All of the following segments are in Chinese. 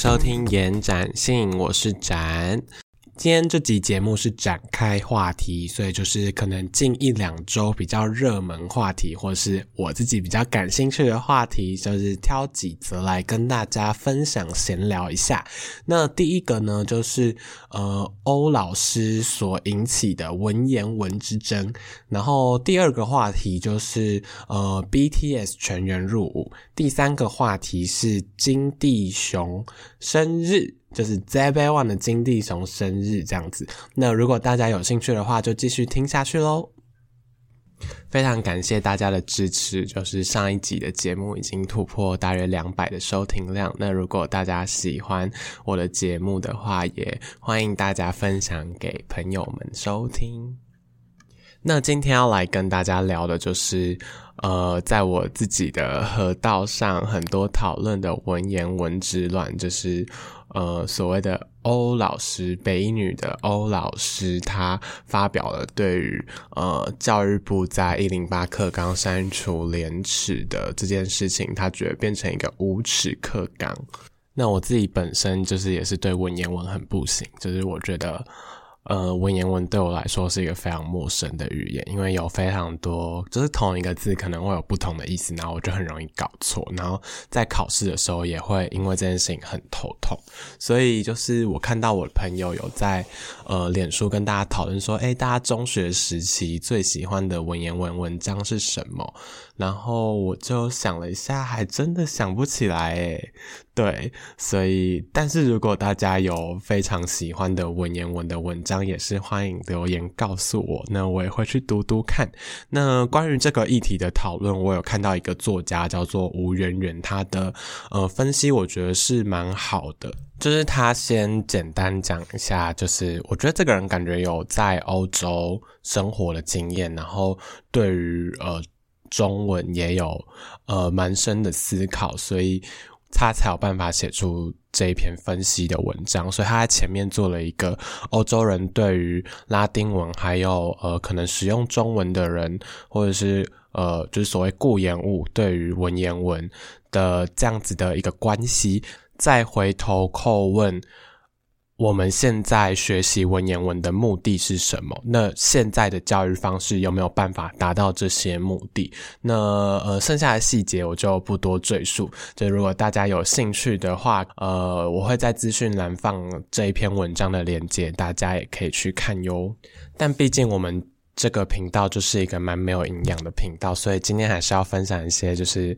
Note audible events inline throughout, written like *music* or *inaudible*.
收听延展性，我是展。今天这集节目是展开话题，所以就是可能近一两周比较热门话题，或是我自己比较感兴趣的话题，就是挑几则来跟大家分享闲聊一下。那第一个呢，就是呃欧老师所引起的文言文之争，然后第二个话题就是呃 BTS 全员入伍，第三个话题是金地雄生日。就是 Z b One 的金地熊生日这样子，那如果大家有兴趣的话，就继续听下去喽。非常感谢大家的支持，就是上一集的节目已经突破大约两百的收听量。那如果大家喜欢我的节目的话，也欢迎大家分享给朋友们收听。那今天要来跟大家聊的就是，呃，在我自己的河道上很多讨论的文言文之乱，就是。呃，所谓的欧老师，北女的欧老师，他发表了对于呃教育部在一零八课纲删除廉耻的这件事情，他觉得变成一个无耻课纲。那我自己本身就是也是对文言文很不行，就是我觉得。呃，文言文对我来说是一个非常陌生的语言，因为有非常多，就是同一个字可能会有不同的意思，然后我就很容易搞错，然后在考试的时候也会因为这件事情很头痛。所以就是我看到我的朋友有在呃脸书跟大家讨论说，哎，大家中学时期最喜欢的文言文文章是什么？然后我就想了一下，还真的想不起来诶。对，所以但是如果大家有非常喜欢的文言文的文章，也是欢迎留言告诉我，那我也会去读读看。那关于这个议题的讨论，我有看到一个作家叫做吴媛媛，他的呃分析，我觉得是蛮好的。就是他先简单讲一下，就是我觉得这个人感觉有在欧洲生活的经验，然后对于呃。中文也有呃蛮深的思考，所以他才有办法写出这一篇分析的文章。所以他在前面做了一个欧洲人对于拉丁文，还有呃可能使用中文的人，或者是呃就是所谓固言物对于文言文的这样子的一个关系，再回头叩问。我们现在学习文言文的目的是什么？那现在的教育方式有没有办法达到这些目的？那呃，剩下的细节我就不多赘述。就如果大家有兴趣的话，呃，我会在资讯栏放这一篇文章的链接，大家也可以去看哟。但毕竟我们。这个频道就是一个蛮没有营养的频道，所以今天还是要分享一些，就是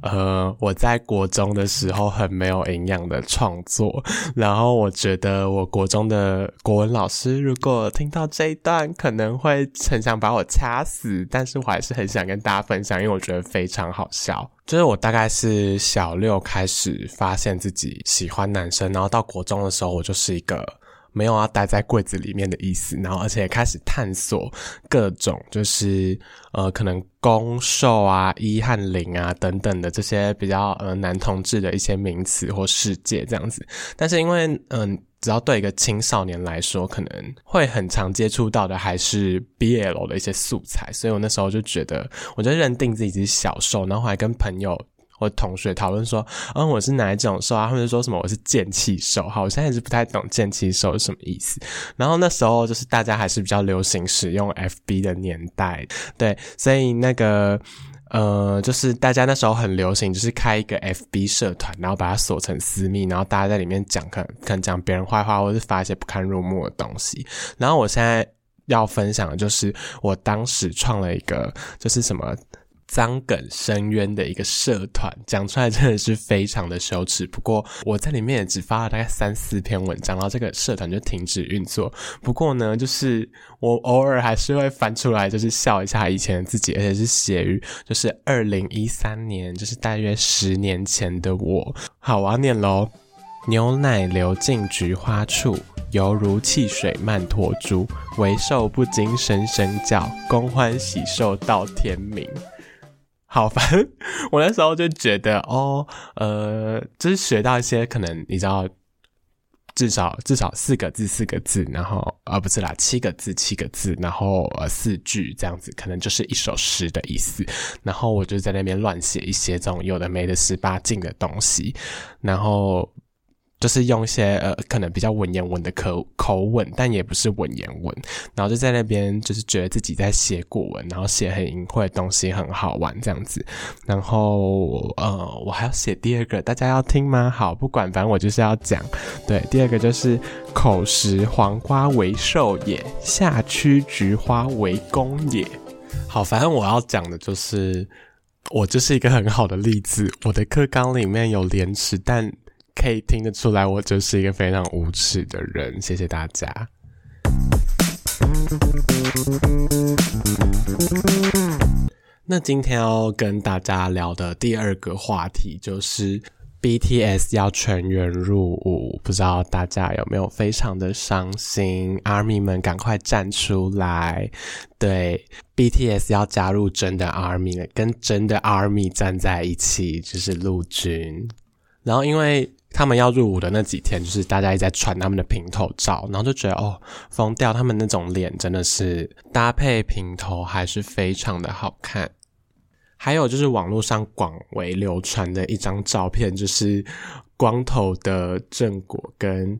呃我在国中的时候很没有营养的创作。然后我觉得我国中的国文老师如果听到这一段，可能会很想把我掐死。但是我还是很想跟大家分享，因为我觉得非常好笑。就是我大概是小六开始发现自己喜欢男生，然后到国中的时候，我就是一个。没有要待在柜子里面的意思，然后而且开始探索各种，就是呃，可能攻受啊、一和零啊等等的这些比较呃男同志的一些名词或世界这样子。但是因为嗯，只要对一个青少年来说，可能会很常接触到的还是 BL 的一些素材，所以我那时候就觉得，我就认定自己是小受，然后还跟朋友。或同学讨论说，嗯，我是哪一种兽啊？或者说什么我是剑气兽？好，我现在是不太懂剑气兽是什么意思。然后那时候就是大家还是比较流行使用 FB 的年代，对，所以那个呃，就是大家那时候很流行，就是开一个 FB 社团，然后把它锁成私密，然后大家在里面讲，可能可能讲别人坏话，或是发一些不堪入目的东西。然后我现在要分享的就是我当时创了一个，就是什么。脏梗深渊的一个社团，讲出来真的是非常的羞耻。不过我在里面也只发了大概三四篇文章，然后这个社团就停止运作。不过呢，就是我偶尔还是会翻出来，就是笑一下以前的自己，而且是写于就是二零一三年，就是大约十年前的我。好，我要念喽：牛奶流进菊花处，犹如汽水漫陀珠。为兽不惊声声叫，公欢喜受到天明。好烦！我那时候就觉得，哦，呃，就是学到一些可能你知道，至少至少四个字四个字，然后啊不是啦，七个字七个字，然后呃四句这样子，可能就是一首诗的意思。然后我就在那边乱写一些这种有的没的十八禁的东西，然后就是用一些呃可能比较文言文的口口吻，但也不是文言文，然后就在那边就是觉得自己在写古文，然后写很隐晦的东西很好玩这样子。然后呃，我还要写第二个，大家要听吗？好，不管，反正我就是要讲。对，第二个就是口食黄瓜为寿也，夏驱菊花为公也。好，反正我要讲的就是我就是一个很好的例子。我的课纲里面有廉耻，但可以听得出来，我就是一个非常无耻的人。谢谢大家。那今天要跟大家聊的第二个话题就是 BTS 要全员入伍，不知道大家有没有非常的伤心？ARMY 们赶快站出来！对，BTS 要加入真的 ARMY 了，跟真的 ARMY 站在一起，就是陆军。然后因为。他们要入伍的那几天，就是大家一直在传他们的平头照，然后就觉得哦，疯掉！他们那种脸真的是搭配平头还是非常的好看。还有就是网络上广为流传的一张照片，就是光头的正果跟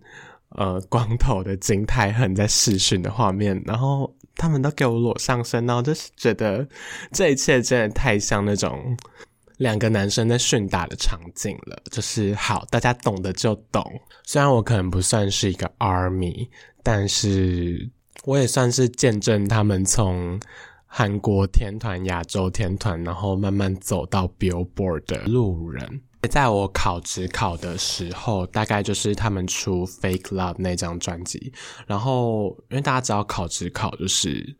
呃 *laughs* 光头的金泰亨在试训的画面，然后他们都给我裸上身，然后就是觉得这一切真的太像那种。两个男生在训打的场景了，就是好，大家懂的就懂。虽然我可能不算是一个 army，但是我也算是见证他们从韩国天团、亚洲天团，然后慢慢走到 Billboard 的路人。在我考职考的时候，大概就是他们出 Fake Love 那张专辑，然后因为大家知道考职考就是。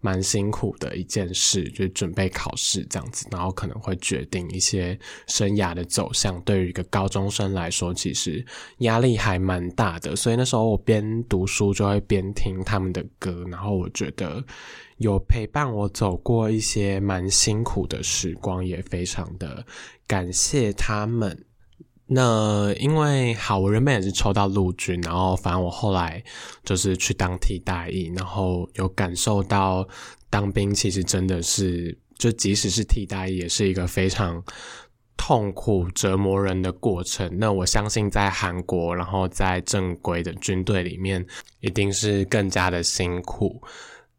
蛮辛苦的一件事，就是准备考试这样子，然后可能会决定一些生涯的走向。对于一个高中生来说，其实压力还蛮大的。所以那时候我边读书就会边听他们的歌，然后我觉得有陪伴我走过一些蛮辛苦的时光，也非常的感谢他们。那因为好，我原本也是抽到陆军，然后反正我后来就是去当替代役，然后有感受到当兵其实真的是，就即使是替代役，也是一个非常痛苦折磨人的过程。那我相信在韩国，然后在正规的军队里面，一定是更加的辛苦。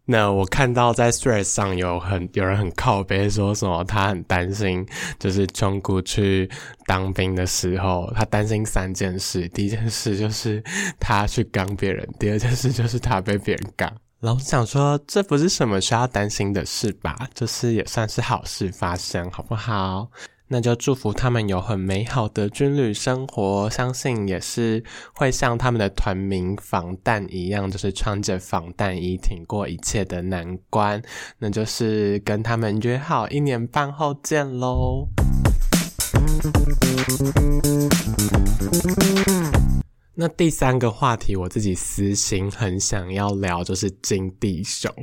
那我看到在 Threads 上有很有人很靠背说什么，他很担心，就是中国去当兵的时候，他担心三件事：第一件事就是他去刚别人；第二件事就是他被别人刚。然后想说，这不是什么需要担心的事吧？就是也算是好事发生，好不好？那就祝福他们有很美好的军旅生活，相信也是会像他们的团名防弹一样，就是穿着防弹衣挺过一切的难关。那就是跟他们约好一年半后见喽。那第三个话题，我自己私心很想要聊，就是金地熊。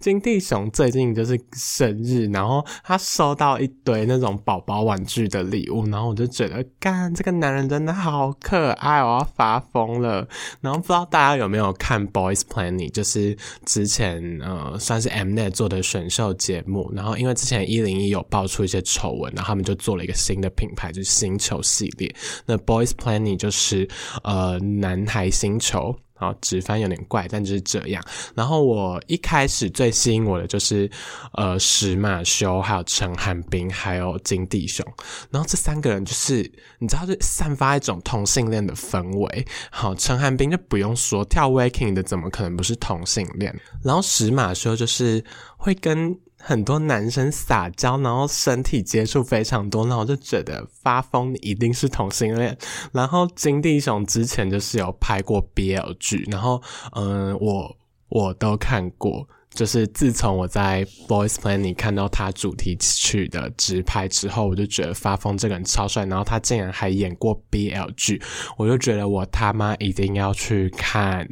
金地熊最近就是生日，然后他收到一堆那种宝宝玩具的礼物，然后我就觉得，干这个男人真的好可爱，我要发疯了。然后不知道大家有没有看 Boys Planning，就是之前呃算是 Mnet 做的选秀节目，然后因为之前一零一有爆出一些丑闻，然后他们就做了一个新的品牌，就是星球系列。那 Boys Planning 就是呃。男孩星球，然后直翻有点怪，但就是这样。然后我一开始最吸引我的就是，呃，石马修，还有陈汉斌，还有金弟雄。然后这三个人就是你知道，就散发一种同性恋的氛围。好，陈汉斌就不用说，跳 waking 的怎么可能不是同性恋？然后石马修就是会跟。很多男生撒娇，然后身体接触非常多，那我就觉得发疯一定是同性恋。然后金地雄之前就是有拍过 BL 剧，然后嗯，我我都看过。就是自从我在 Boys Planet 看到他主题曲的直拍之后，我就觉得发疯这个人超帅，然后他竟然还演过 BL 剧，我就觉得我他妈一定要去看。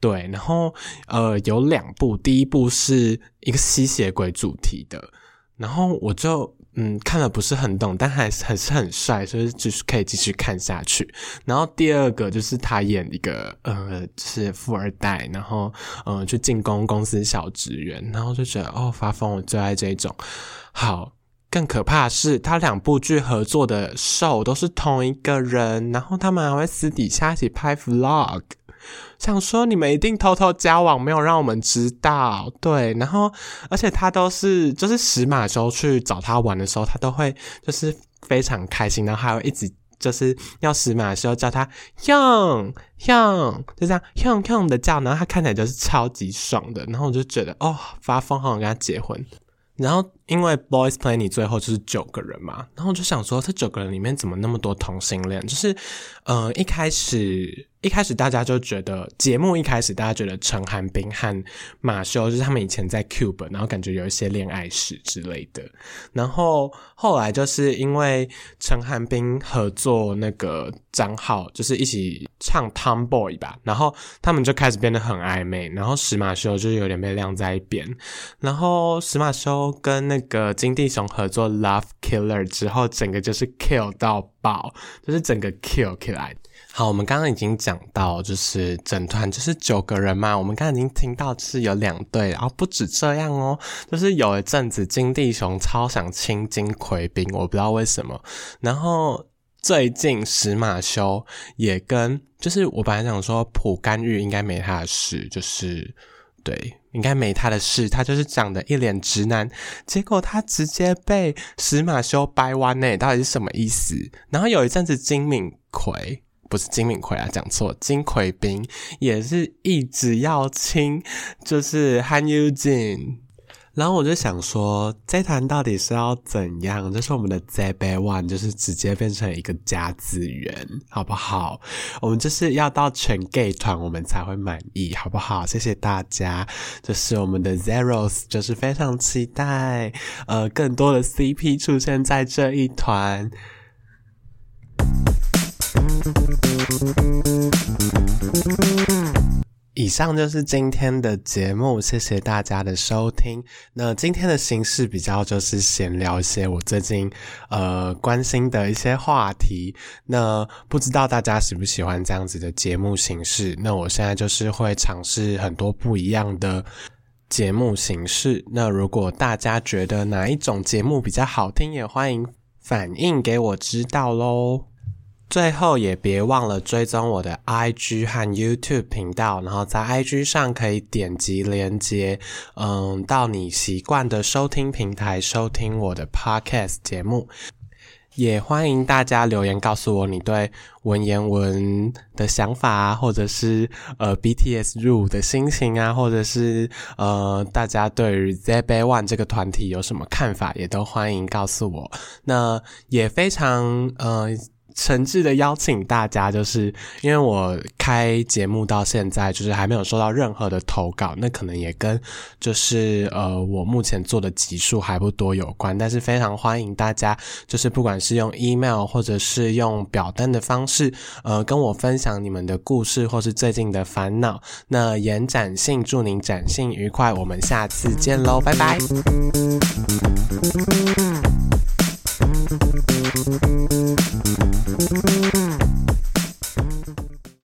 对，然后呃有两部，第一部是一个吸血鬼主题的，然后我就。嗯，看了不是很懂，但还是还是很帅，所以就是可以继续看下去。然后第二个就是他演一个呃，是富二代，然后呃去进攻公司小职员，然后就觉得哦发疯，我最爱这种。好，更可怕的是，他两部剧合作的受都是同一个人，然后他们还会私底下一起拍 vlog。想说你们一定偷偷交往，没有让我们知道。对，然后而且他都是就是石马修去找他玩的时候，他都会就是非常开心，然后还会一直就是要石马修叫他 young young，就这样 young young 的叫，然后他看起来就是超级爽的，然后我就觉得哦发疯，好想跟他结婚。然后因为 Boys Play 你最后就是九个人嘛，然后就想说这九个人里面怎么那么多同性恋？就是呃一开始。一开始大家就觉得节目一开始大家觉得陈寒冰和马修就是他们以前在 Cube，然后感觉有一些恋爱史之类的。然后后来就是因为陈寒冰合作那个张浩，就是一起唱 Tomboy 吧，然后他们就开始变得很暧昧。然后石马修就是有点被晾在一边。然后石马修跟那个金地雄合作 Love Killer 之后，整个就是 kill 到爆，就是整个 kill 起来。好，我们刚刚已经讲到，就是整团就是九个人嘛。我们刚刚已经听到是有两对，然后不止这样哦，就是有一阵子金地雄超想亲金奎斌，我不知道为什么。然后最近石马修也跟，就是我本来想说朴干玉应该没他的事，就是对，应该没他的事，他就是长得一脸直男，结果他直接被石马修掰弯呢，到底是什么意思？然后有一阵子金敏奎。不是金敏奎啊，讲错，金奎斌也是一直要亲，就是韩优俊。然后我就想说，这团到底是要怎样？就是我们的 Z b One，就是直接变成一个家资源，好不好？我们就是要到全 gay 团，我们才会满意，好不好？谢谢大家。就是我们的 Zeros，就是非常期待，呃，更多的 CP 出现在这一团。以上就是今天的节目，谢谢大家的收听。那今天的形式比较就是闲聊一些我最近呃关心的一些话题。那不知道大家喜不喜欢这样子的节目形式？那我现在就是会尝试很多不一样的节目形式。那如果大家觉得哪一种节目比较好听，也欢迎反映给我知道喽。最后也别忘了追踪我的 IG 和 YouTube 频道，然后在 IG 上可以点击连接，嗯，到你习惯的收听平台收听我的 Podcast 节目。也欢迎大家留言告诉我你对文言文的想法啊，或者是呃 BTS 入伍的心情啊，或者是呃大家对于 z b One 这个团体有什么看法，也都欢迎告诉我。那也非常呃。诚挚的邀请大家，就是因为我开节目到现在，就是还没有收到任何的投稿，那可能也跟就是呃我目前做的集数还不多有关，但是非常欢迎大家，就是不管是用 email 或者是用表单的方式，呃跟我分享你们的故事或是最近的烦恼。那延展性，祝您展信愉快，我们下次见喽，拜拜。